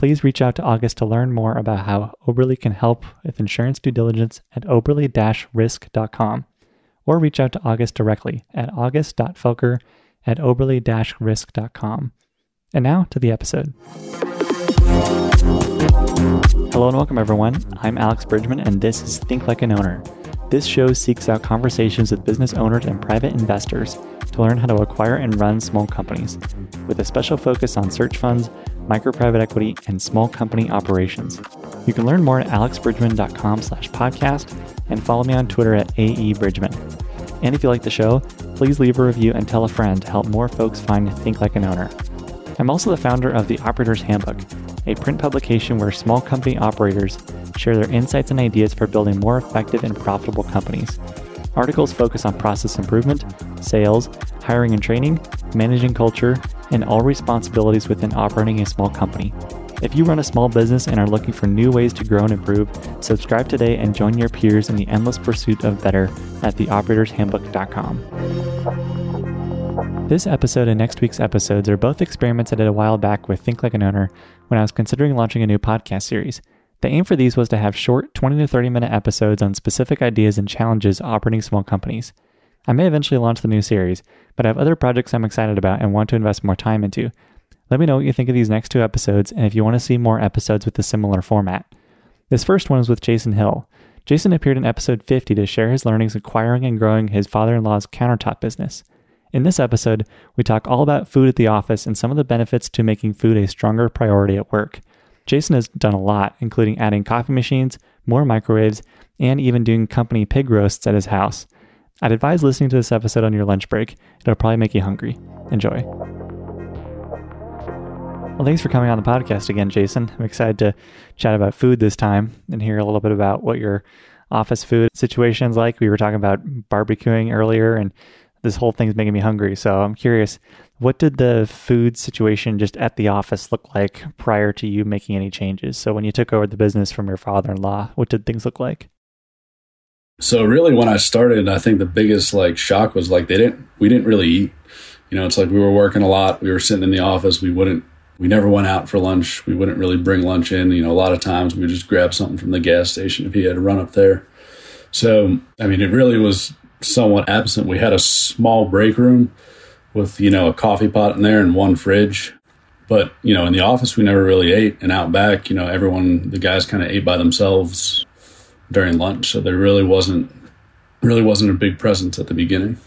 please reach out to August to learn more about how Oberly can help with insurance due diligence at oberly risk.com or reach out to August directly at august.felker at oberly risk.com. And now to the episode. Hello and welcome, everyone. I'm Alex Bridgman, and this is Think Like an Owner. This show seeks out conversations with business owners and private investors to learn how to acquire and run small companies, with a special focus on search funds micro private equity, and small company operations. You can learn more at alexbridgman.com slash podcast and follow me on Twitter at aebridgman. And if you like the show, please leave a review and tell a friend to help more folks find Think Like an Owner. I'm also the founder of the Operator's Handbook, a print publication where small company operators share their insights and ideas for building more effective and profitable companies. Articles focus on process improvement, sales, hiring and training, managing culture, and all responsibilities within operating a small company. If you run a small business and are looking for new ways to grow and improve, subscribe today and join your peers in the endless pursuit of better at theoperatorshandbook.com. This episode and next week's episodes are both experiments I did a while back with Think Like an Owner when I was considering launching a new podcast series. The aim for these was to have short 20 to 30 minute episodes on specific ideas and challenges operating small companies. I may eventually launch the new series, but I have other projects I'm excited about and want to invest more time into. Let me know what you think of these next two episodes and if you want to see more episodes with a similar format. This first one is with Jason Hill. Jason appeared in episode 50 to share his learnings acquiring and growing his father in law's countertop business. In this episode, we talk all about food at the office and some of the benefits to making food a stronger priority at work. Jason has done a lot, including adding coffee machines, more microwaves, and even doing company pig roasts at his house. I'd advise listening to this episode on your lunch break. It'll probably make you hungry. Enjoy. Well, thanks for coming on the podcast again, Jason. I'm excited to chat about food this time and hear a little bit about what your office food situation's like. We were talking about barbecuing earlier, and this whole thing's making me hungry. So I'm curious, what did the food situation just at the office look like prior to you making any changes? So when you took over the business from your father in law, what did things look like? So really, when I started, I think the biggest like shock was like they didn't, we didn't really eat. You know, it's like we were working a lot. We were sitting in the office. We wouldn't, we never went out for lunch. We wouldn't really bring lunch in. You know, a lot of times we just grab something from the gas station if he had to run up there. So, I mean, it really was somewhat absent. We had a small break room with, you know, a coffee pot in there and one fridge. But, you know, in the office, we never really ate. And out back, you know, everyone, the guys kind of ate by themselves during lunch. So there really wasn't really wasn't a big presence at the beginning.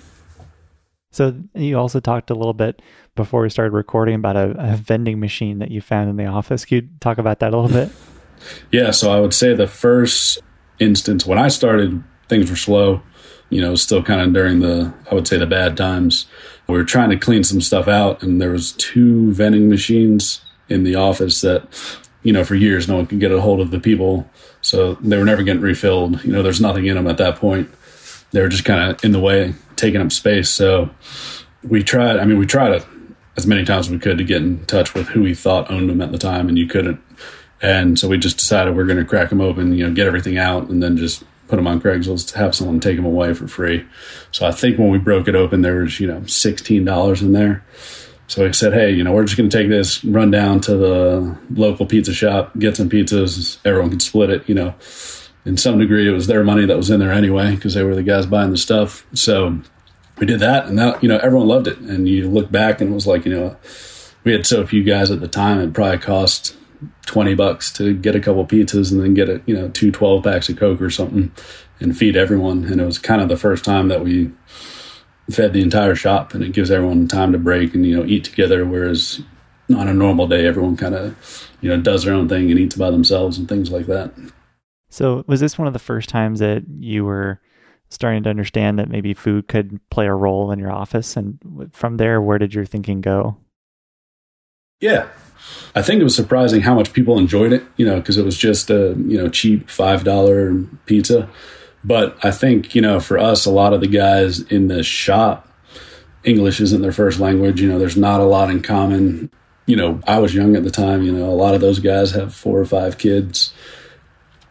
So you also talked a little bit before we started recording about a, a vending machine that you found in the office. Can you talk about that a little bit? yeah, so I would say the first instance when I started, things were slow. You know, still kind of during the I would say the bad times. we were trying to clean some stuff out, and there was two vending machines in the office that, you know, for years no one could get a hold of the people, so they were never getting refilled. You know, there's nothing in them at that point. They were just kind of in the way, taking up space. So we tried. I mean, we tried it as many times as we could to get in touch with who we thought owned them at the time, and you couldn't. And so we just decided we're going to crack them open, you know, get everything out, and then just put them on Craigslist to have someone take them away for free. So I think when we broke it open, there was, you know, $16 in there. So I said, hey, you know, we're just going to take this, run down to the local pizza shop, get some pizzas. Everyone can split it, you know. In some degree, it was their money that was in there anyway because they were the guys buying the stuff. So we did that, and that, you know, everyone loved it. And you look back and it was like, you know, we had so few guys at the time, it probably cost 20 bucks to get a couple pizzas and then get a you know two 12 packs of coke or something and feed everyone and it was kind of the first time that we fed the entire shop and it gives everyone time to break and you know eat together whereas on a normal day everyone kind of you know does their own thing and eats by themselves and things like that. So was this one of the first times that you were starting to understand that maybe food could play a role in your office? And from there where did your thinking go? Yeah. I think it was surprising how much people enjoyed it, you know, because it was just a, you know, cheap $5 pizza. But I think, you know, for us, a lot of the guys in the shop, English isn't their first language. You know, there's not a lot in common. You know, I was young at the time. You know, a lot of those guys have four or five kids.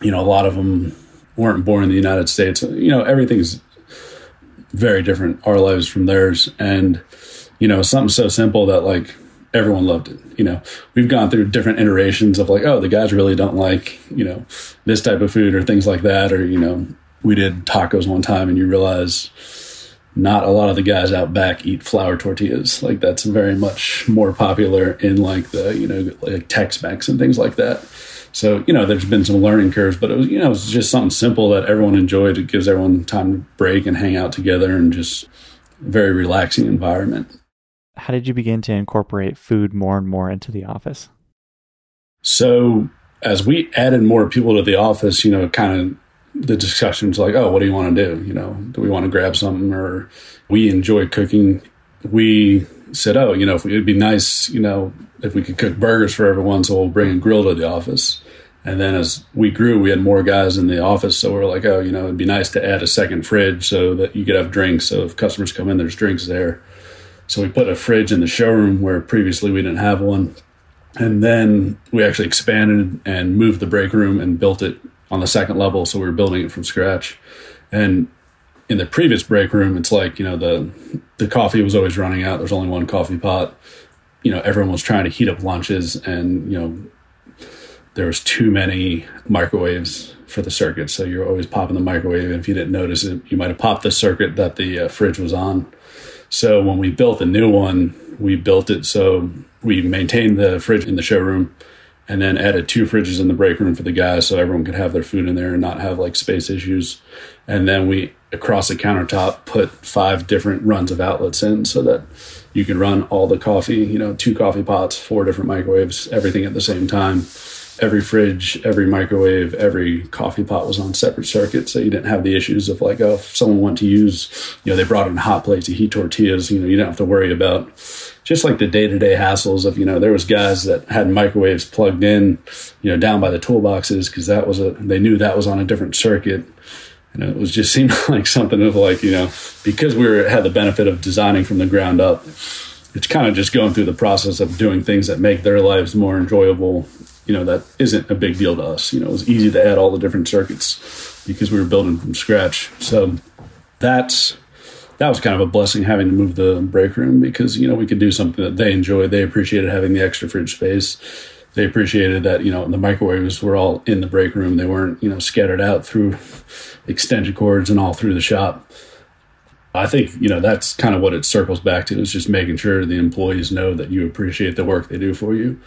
You know, a lot of them weren't born in the United States. You know, everything's very different, our lives from theirs. And, you know, something so simple that, like, everyone loved it. You know, we've gone through different iterations of like, oh, the guys really don't like, you know, this type of food or things like that. Or, you know, we did tacos one time and you realize not a lot of the guys out back eat flour tortillas. Like that's very much more popular in like the, you know, like Tex Mex and things like that. So, you know, there's been some learning curves, but it was, you know, it was just something simple that everyone enjoyed. It gives everyone time to break and hang out together and just very relaxing environment how did you begin to incorporate food more and more into the office? So, as we added more people to the office, you know, kind of the discussions like, oh, what do you want to do? You know, do we want to grab something or we enjoy cooking? We said, oh, you know, we, it'd be nice, you know, if we could cook burgers for everyone, so we'll bring a grill to the office. And then as we grew, we had more guys in the office. So we are like, oh, you know, it'd be nice to add a second fridge so that you could have drinks. So if customers come in, there's drinks there. So we put a fridge in the showroom where previously we didn't have one. And then we actually expanded and moved the break room and built it on the second level. So we were building it from scratch. And in the previous break room, it's like, you know, the the coffee was always running out. There's only one coffee pot. You know, everyone was trying to heat up lunches and, you know, there was too many microwaves for the circuit. So you're always popping the microwave. And if you didn't notice it, you might have popped the circuit that the uh, fridge was on. So when we built the new one, we built it so we maintained the fridge in the showroom and then added two fridges in the break room for the guys so everyone could have their food in there and not have like space issues. And then we across the countertop put five different runs of outlets in so that you can run all the coffee, you know, two coffee pots, four different microwaves, everything at the same time every fridge, every microwave, every coffee pot was on separate circuits. So you didn't have the issues of like, oh, if someone went to use, you know, they brought in hot plates to heat tortillas, you know, you didn't have to worry about just like the day to day hassles of, you know, there was guys that had microwaves plugged in, you know, down by the toolboxes because that was a, they knew that was on a different circuit. And it was just seemed like something of like, you know, because we were, had the benefit of designing from the ground up, it's kind of just going through the process of doing things that make their lives more enjoyable you know that isn't a big deal to us. You know, it was easy to add all the different circuits because we were building from scratch. So that's that was kind of a blessing having to move the break room because you know we could do something that they enjoyed. They appreciated having the extra fridge space. They appreciated that you know the microwaves were all in the break room. They weren't you know scattered out through extension cords and all through the shop. I think you know that's kind of what it circles back to is just making sure the employees know that you appreciate the work they do for you,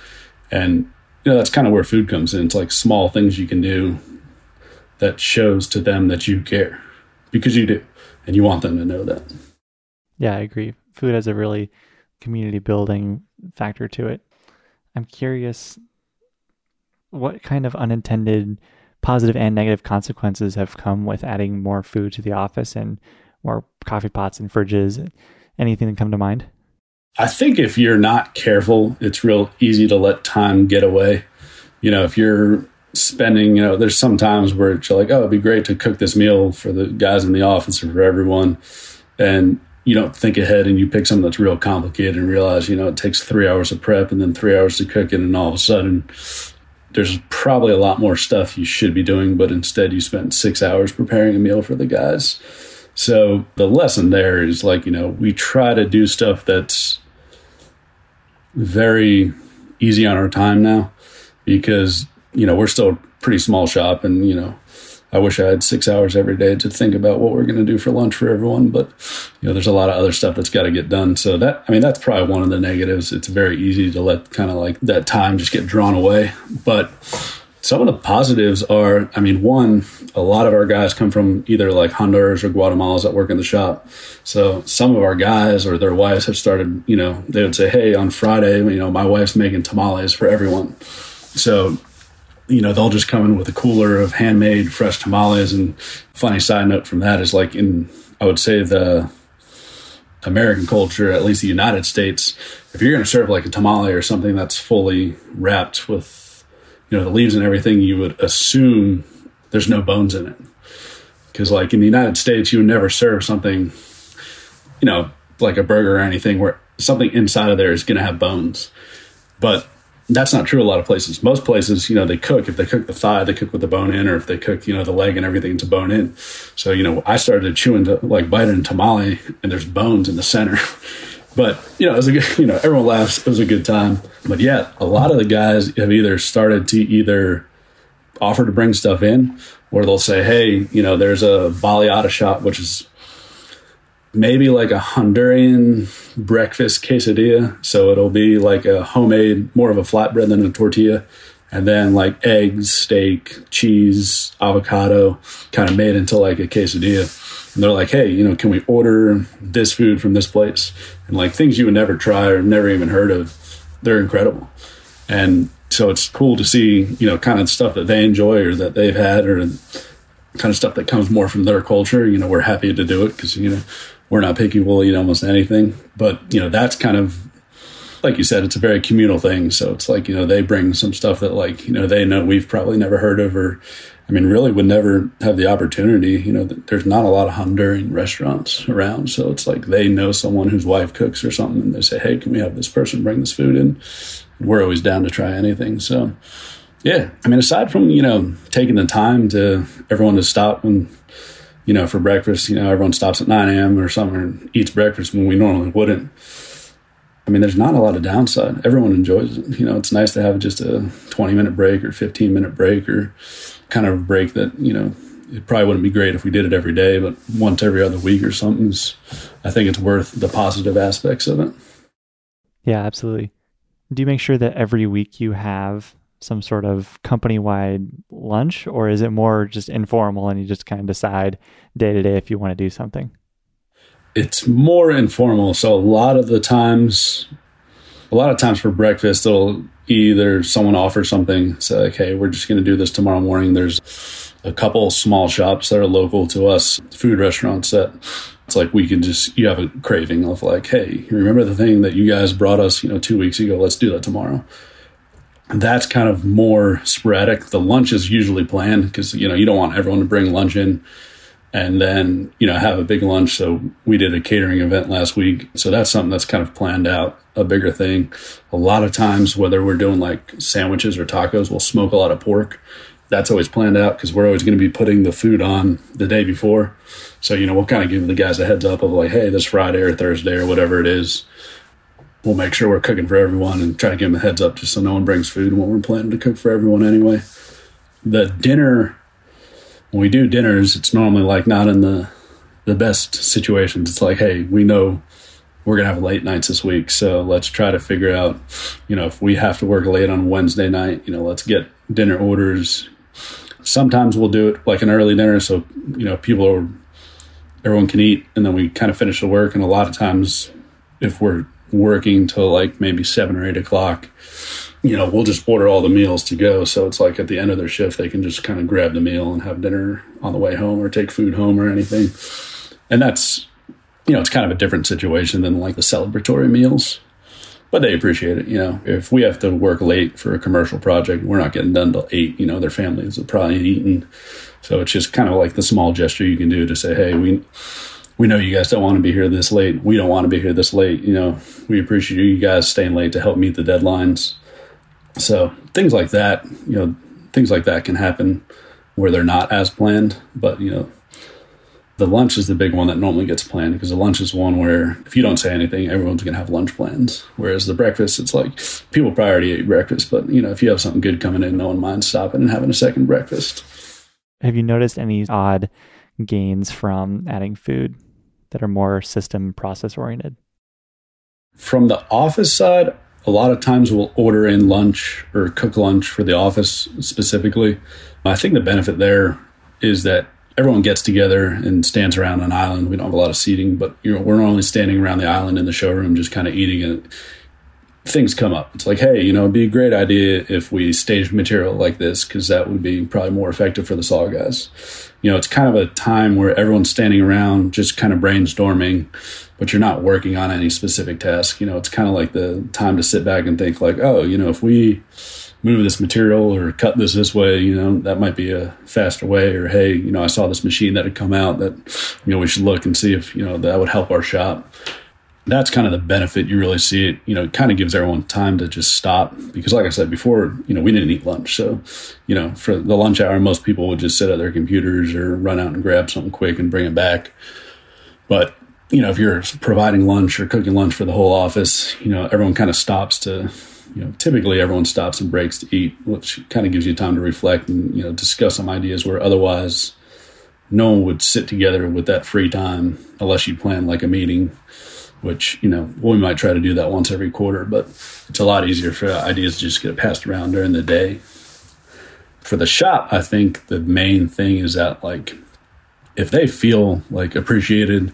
and you know that's kind of where food comes in. It's like small things you can do that shows to them that you care because you do, and you want them to know that. Yeah, I agree. Food has a really community building factor to it. I'm curious what kind of unintended positive and negative consequences have come with adding more food to the office and more coffee pots and fridges Anything that come to mind? I think if you're not careful, it's real easy to let time get away. You know, if you're spending, you know, there's some times where you're like, oh, it'd be great to cook this meal for the guys in the office or for everyone. And you don't think ahead and you pick something that's real complicated and realize, you know, it takes three hours of prep and then three hours to cook it. And all of a sudden, there's probably a lot more stuff you should be doing, but instead you spent six hours preparing a meal for the guys. So the lesson there is like, you know, we try to do stuff that's very easy on our time now because, you know, we're still a pretty small shop and, you know, I wish I had six hours every day to think about what we're going to do for lunch for everyone. But you know, there's a lot of other stuff that's got to get done. So that I mean, that's probably one of the negatives. It's very easy to let kind of like that time just get drawn away. But some of the positives are, I mean, one, a lot of our guys come from either like Honduras or Guatemala that work in the shop. So some of our guys or their wives have started, you know, they would say, Hey, on Friday, you know, my wife's making tamales for everyone. So you know, they'll just come in with a cooler of handmade fresh tamales. And funny side note from that is like in, I would say the American culture, at least the United States, if you're going to serve like a tamale or something that's fully wrapped with, you know, the leaves and everything, you would assume there's no bones in it. Because like in the United States, you would never serve something, you know, like a burger or anything where something inside of there is going to have bones. But that's not true a lot of places. Most places, you know, they cook. If they cook the thigh, they cook with the bone in, or if they cook, you know, the leg and everything, it's a bone in. So, you know, I started chewing to like biting tamale, and there's bones in the center. but you know, it was a good, you know, everyone laughs. It was a good time. But yeah, a lot of the guys have either started to either offer to bring stuff in, or they'll say, hey, you know, there's a baleada shop, which is maybe like a Honduran breakfast quesadilla. So it'll be like a homemade, more of a flatbread than a tortilla. And then like eggs, steak, cheese, avocado, kind of made into like a quesadilla. And they're like, hey, you know, can we order this food from this place? And like things you would never try or never even heard of, they're incredible. And so it's cool to see, you know, kind of stuff that they enjoy or that they've had or kind of stuff that comes more from their culture. You know, we're happy to do it because, you know, we're not picky. We'll eat almost anything. But, you know, that's kind of, like you said, it's a very communal thing. So it's like, you know, they bring some stuff that, like, you know, they know we've probably never heard of or, I mean, really would never have the opportunity. You know, there's not a lot of Honduran restaurants around. So it's like they know someone whose wife cooks or something and they say, hey, can we have this person bring this food in? And we're always down to try anything. So, yeah, I mean, aside from, you know, taking the time to everyone to stop when, you know, for breakfast, you know, everyone stops at 9 a.m. or something and eats breakfast when we normally wouldn't. I mean, there's not a lot of downside. Everyone enjoys it. You know, it's nice to have just a 20 minute break or 15 minute break or kind of break that, you know, it probably wouldn't be great if we did it every day, but once every other week or something is, I think it's worth the positive aspects of it. Yeah, absolutely. Do you make sure that every week you have some sort of company wide lunch, or is it more just informal and you just kind of decide day to day if you want to do something? It's more informal. So a lot of the times, a lot of times for breakfast, it'll either someone offers something, say like, "Hey, we're just going to do this tomorrow morning." There's a couple small shops that are local to us, food restaurants that it's like we can just you have a craving of like, "Hey, remember the thing that you guys brought us, you know, two weeks ago? Let's do that tomorrow." that's kind of more sporadic. The lunch is usually planned because you know you don't want everyone to bring lunch in and then you know have a big lunch. So we did a catering event last week, so that's something that's kind of planned out, a bigger thing. A lot of times, whether we're doing like sandwiches or tacos, we'll smoke a lot of pork. That's always planned out because we're always going to be putting the food on the day before. So you know we'll kind of give the guys a heads up of like, hey, this Friday or Thursday or whatever it is we'll make sure we're cooking for everyone and try to give them a heads up just so no one brings food when we're planning to cook for everyone anyway. The dinner, when we do dinners, it's normally like not in the the best situations. It's like, hey, we know we're gonna have late nights this week, so let's try to figure out, you know, if we have to work late on Wednesday night, you know, let's get dinner orders. Sometimes we'll do it like an early dinner, so you know, people are everyone can eat, and then we kind of finish the work. And a lot of times, if we're working till like maybe seven or eight o'clock, you know, we'll just order all the meals to go. So it's like at the end of their shift, they can just kind of grab the meal and have dinner on the way home or take food home or anything. And that's you know, it's kind of a different situation than like the celebratory meals. But they appreciate it, you know. If we have to work late for a commercial project, we're not getting done till eight. You know, their families have probably eaten, so it's just kind of like the small gesture you can do to say, "Hey, we we know you guys don't want to be here this late. We don't want to be here this late. You know, we appreciate you guys staying late to help meet the deadlines." So things like that, you know, things like that can happen where they're not as planned. But you know, the lunch is the big one that normally gets planned because the lunch is one where if you don't say anything, everyone's going to have lunch plans. Whereas the breakfast, it's like people probably already ate breakfast, but you know, if you have something good coming in, no one minds stopping and having a second breakfast. Have you noticed any odd gains from adding food that are more system process oriented? From the office side, a lot of times we'll order in lunch or cook lunch for the office specifically. I think the benefit there is that everyone gets together and stands around an island. We don't have a lot of seating, but you know, we're only standing around the island in the showroom, just kind of eating and Things come up. It's like, hey, you know, it'd be a great idea if we staged material like this because that would be probably more effective for the saw guys. You know, it's kind of a time where everyone's standing around, just kind of brainstorming, but you're not working on any specific task. You know, it's kind of like the time to sit back and think, like, oh, you know, if we move this material or cut this this way, you know, that might be a faster way. Or, hey, you know, I saw this machine that had come out that, you know, we should look and see if, you know, that would help our shop. That's kind of the benefit you really see it. You know, it kind of gives everyone time to just stop because, like I said before, you know, we didn't eat lunch. So, you know, for the lunch hour, most people would just sit at their computers or run out and grab something quick and bring it back. But, you know, if you're providing lunch or cooking lunch for the whole office, you know, everyone kind of stops to, you know, typically everyone stops and breaks to eat, which kind of gives you time to reflect and you know discuss some ideas where otherwise no one would sit together with that free time unless you plan like a meeting. Which you know we might try to do that once every quarter, but it's a lot easier for ideas to just get passed around during the day. For the shop, I think the main thing is that like if they feel like appreciated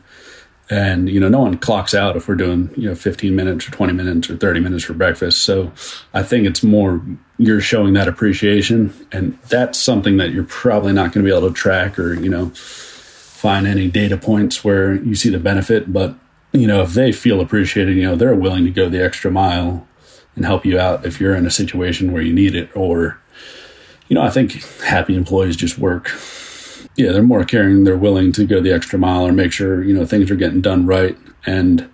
and you know no one clocks out if we're doing you know 15 minutes or 20 minutes or 30 minutes for breakfast so i think it's more you're showing that appreciation and that's something that you're probably not going to be able to track or you know find any data points where you see the benefit but you know if they feel appreciated you know they're willing to go the extra mile and help you out if you're in a situation where you need it or you know i think happy employees just work yeah, they're more caring. They're willing to go the extra mile or make sure you know things are getting done right. And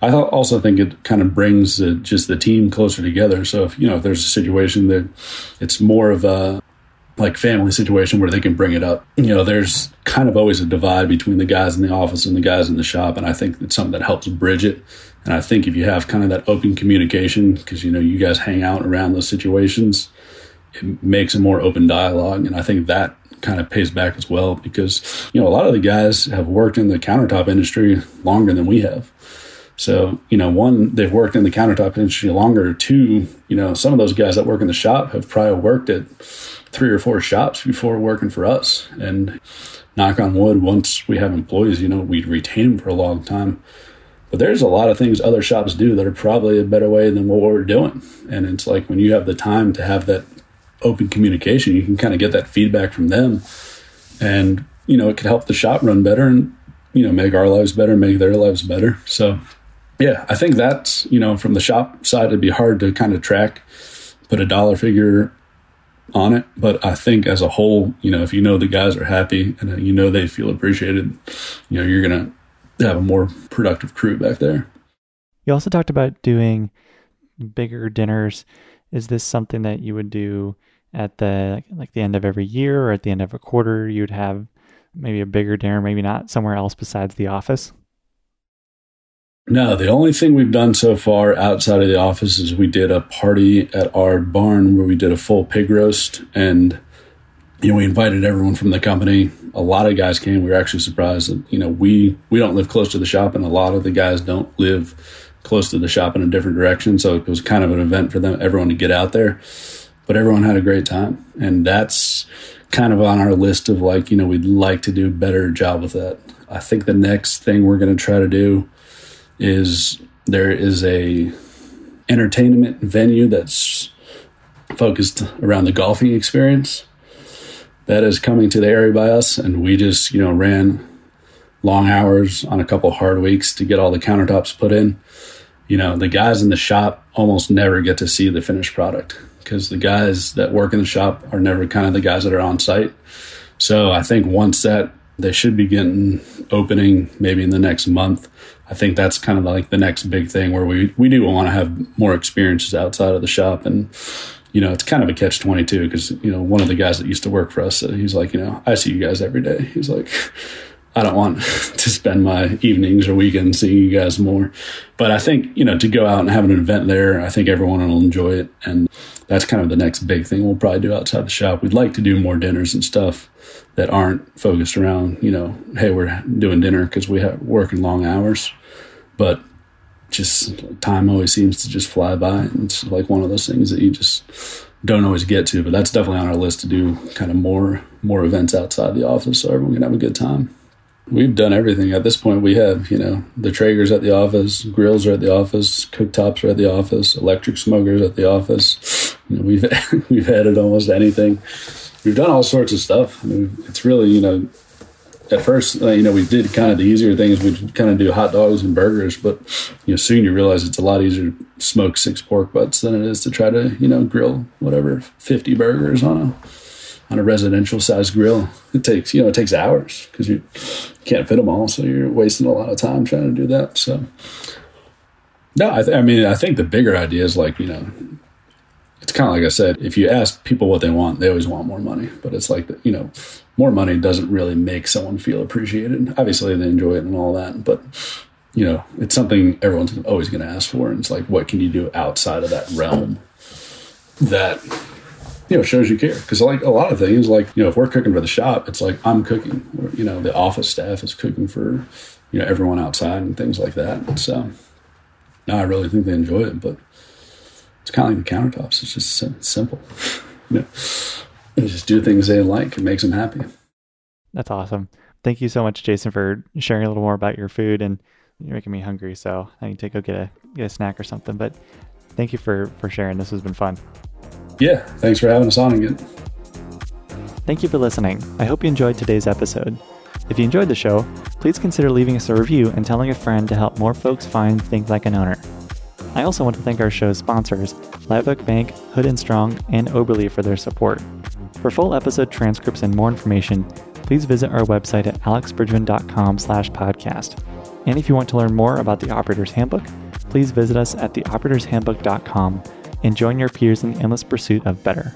I also think it kind of brings the, just the team closer together. So if you know if there's a situation that it's more of a like family situation where they can bring it up. You know, there's kind of always a divide between the guys in the office and the guys in the shop, and I think it's something that helps bridge it. And I think if you have kind of that open communication, because you know you guys hang out around those situations, it makes a more open dialogue, and I think that kind of pays back as well because you know a lot of the guys have worked in the countertop industry longer than we have. So you know, one they've worked in the countertop industry longer. Two, you know, some of those guys that work in the shop have probably worked at three or four shops before working for us. And knock on wood, once we have employees, you know, we retain them for a long time. But there's a lot of things other shops do that are probably a better way than what we're doing. And it's like when you have the time to have that open communication, you can kind of get that feedback from them. And, you know, it could help the shop run better and, you know, make our lives better, make their lives better. So, yeah, I think that's, you know, from the shop side, it'd be hard to kind of track, put a dollar figure on it. But I think as a whole, you know, if you know the guys are happy and uh, you know they feel appreciated, you know, you're going to have a more productive crew back there. You also talked about doing bigger dinners. Is this something that you would do at the like the end of every year or at the end of a quarter you'd have maybe a bigger dinner maybe not somewhere else besides the office no the only thing we've done so far outside of the office is we did a party at our barn where we did a full pig roast. And you know we invited everyone from the company. A lot of guys came. We were actually surprised that you know we we don't live close to the shop and a lot of the guys don't live close to the shop in a different direction. So it was kind of an event for them everyone to get out there. But everyone had a great time. And that's kind of on our list of like, you know, we'd like to do a better job with that. I think the next thing we're going to try to do is there is a entertainment venue that's focused around the golfing experience that is coming to the area by us and we just you know ran long hours on a couple hard weeks to get all the countertops put in. You know, the guys in the shop almost never get to see the finished product because the guys that work in the shop are never kind of the guys that are on site. So I think once that they should be getting opening maybe in the next month. I think that's kind of like the next big thing where we we do want to have more experiences outside of the shop and you know, it's kind of a catch 22 because, you know, one of the guys that used to work for us, uh, he's like, you know, I see you guys every day. He's like, I don't want to spend my evenings or weekends seeing you guys more. But I think, you know, to go out and have an event there, I think everyone will enjoy it. And that's kind of the next big thing we'll probably do outside the shop. We'd like to do more dinners and stuff that aren't focused around, you know, hey, we're doing dinner because we have working long hours. But just time always seems to just fly by. And it's like one of those things that you just don't always get to. But that's definitely on our list to do kind of more more events outside the office so everyone can have a good time. We've done everything at this point. We have, you know, the Traegers at the office, grills are at the office, cooktops are at the office, electric smokers at the office. You know, we've we've added almost anything. We've done all sorts of stuff. I mean, it's really, you know, at first, uh, you know, we did kind of the easier things. We kind of do hot dogs and burgers, but you know, soon you realize it's a lot easier to smoke six pork butts than it is to try to, you know, grill whatever fifty burgers on a on a residential size grill. It takes, you know, it takes hours because you can't fit them all. So you're wasting a lot of time trying to do that. So, no, I, th- I mean, I think the bigger idea is like, you know, it's kind of like I said, if you ask people what they want, they always want more money. But it's like, you know, more money doesn't really make someone feel appreciated. Obviously, they enjoy it and all that. But, you know, it's something everyone's always going to ask for. And it's like, what can you do outside of that realm that you know shows you care. Because like a lot of things like you know if we're cooking for the shop it's like i'm cooking. You know the office staff is cooking for you know everyone outside and things like that. So no i really think they enjoy it but it's kind of like the countertops. It's just simple. You know just do things they like. It makes them happy. That's awesome. Thank you so much jason for sharing a little more about your food and you're making me hungry so i need to go get a get a snack or something. But thank you for for sharing this has been fun yeah, thanks for having us on again. Thank you for listening. I hope you enjoyed today's episode. If you enjoyed the show, please consider leaving us a review and telling a friend to help more folks find Think Like an Owner. I also want to thank our show's sponsors, Live Bank, Hood and Strong, and Oberly for their support. For full episode transcripts and more information, please visit our website at alexbridgman.com slash podcast. And if you want to learn more about the Operator's Handbook, please visit us at theoperatorshandbook.com and join your peers in the endless pursuit of better.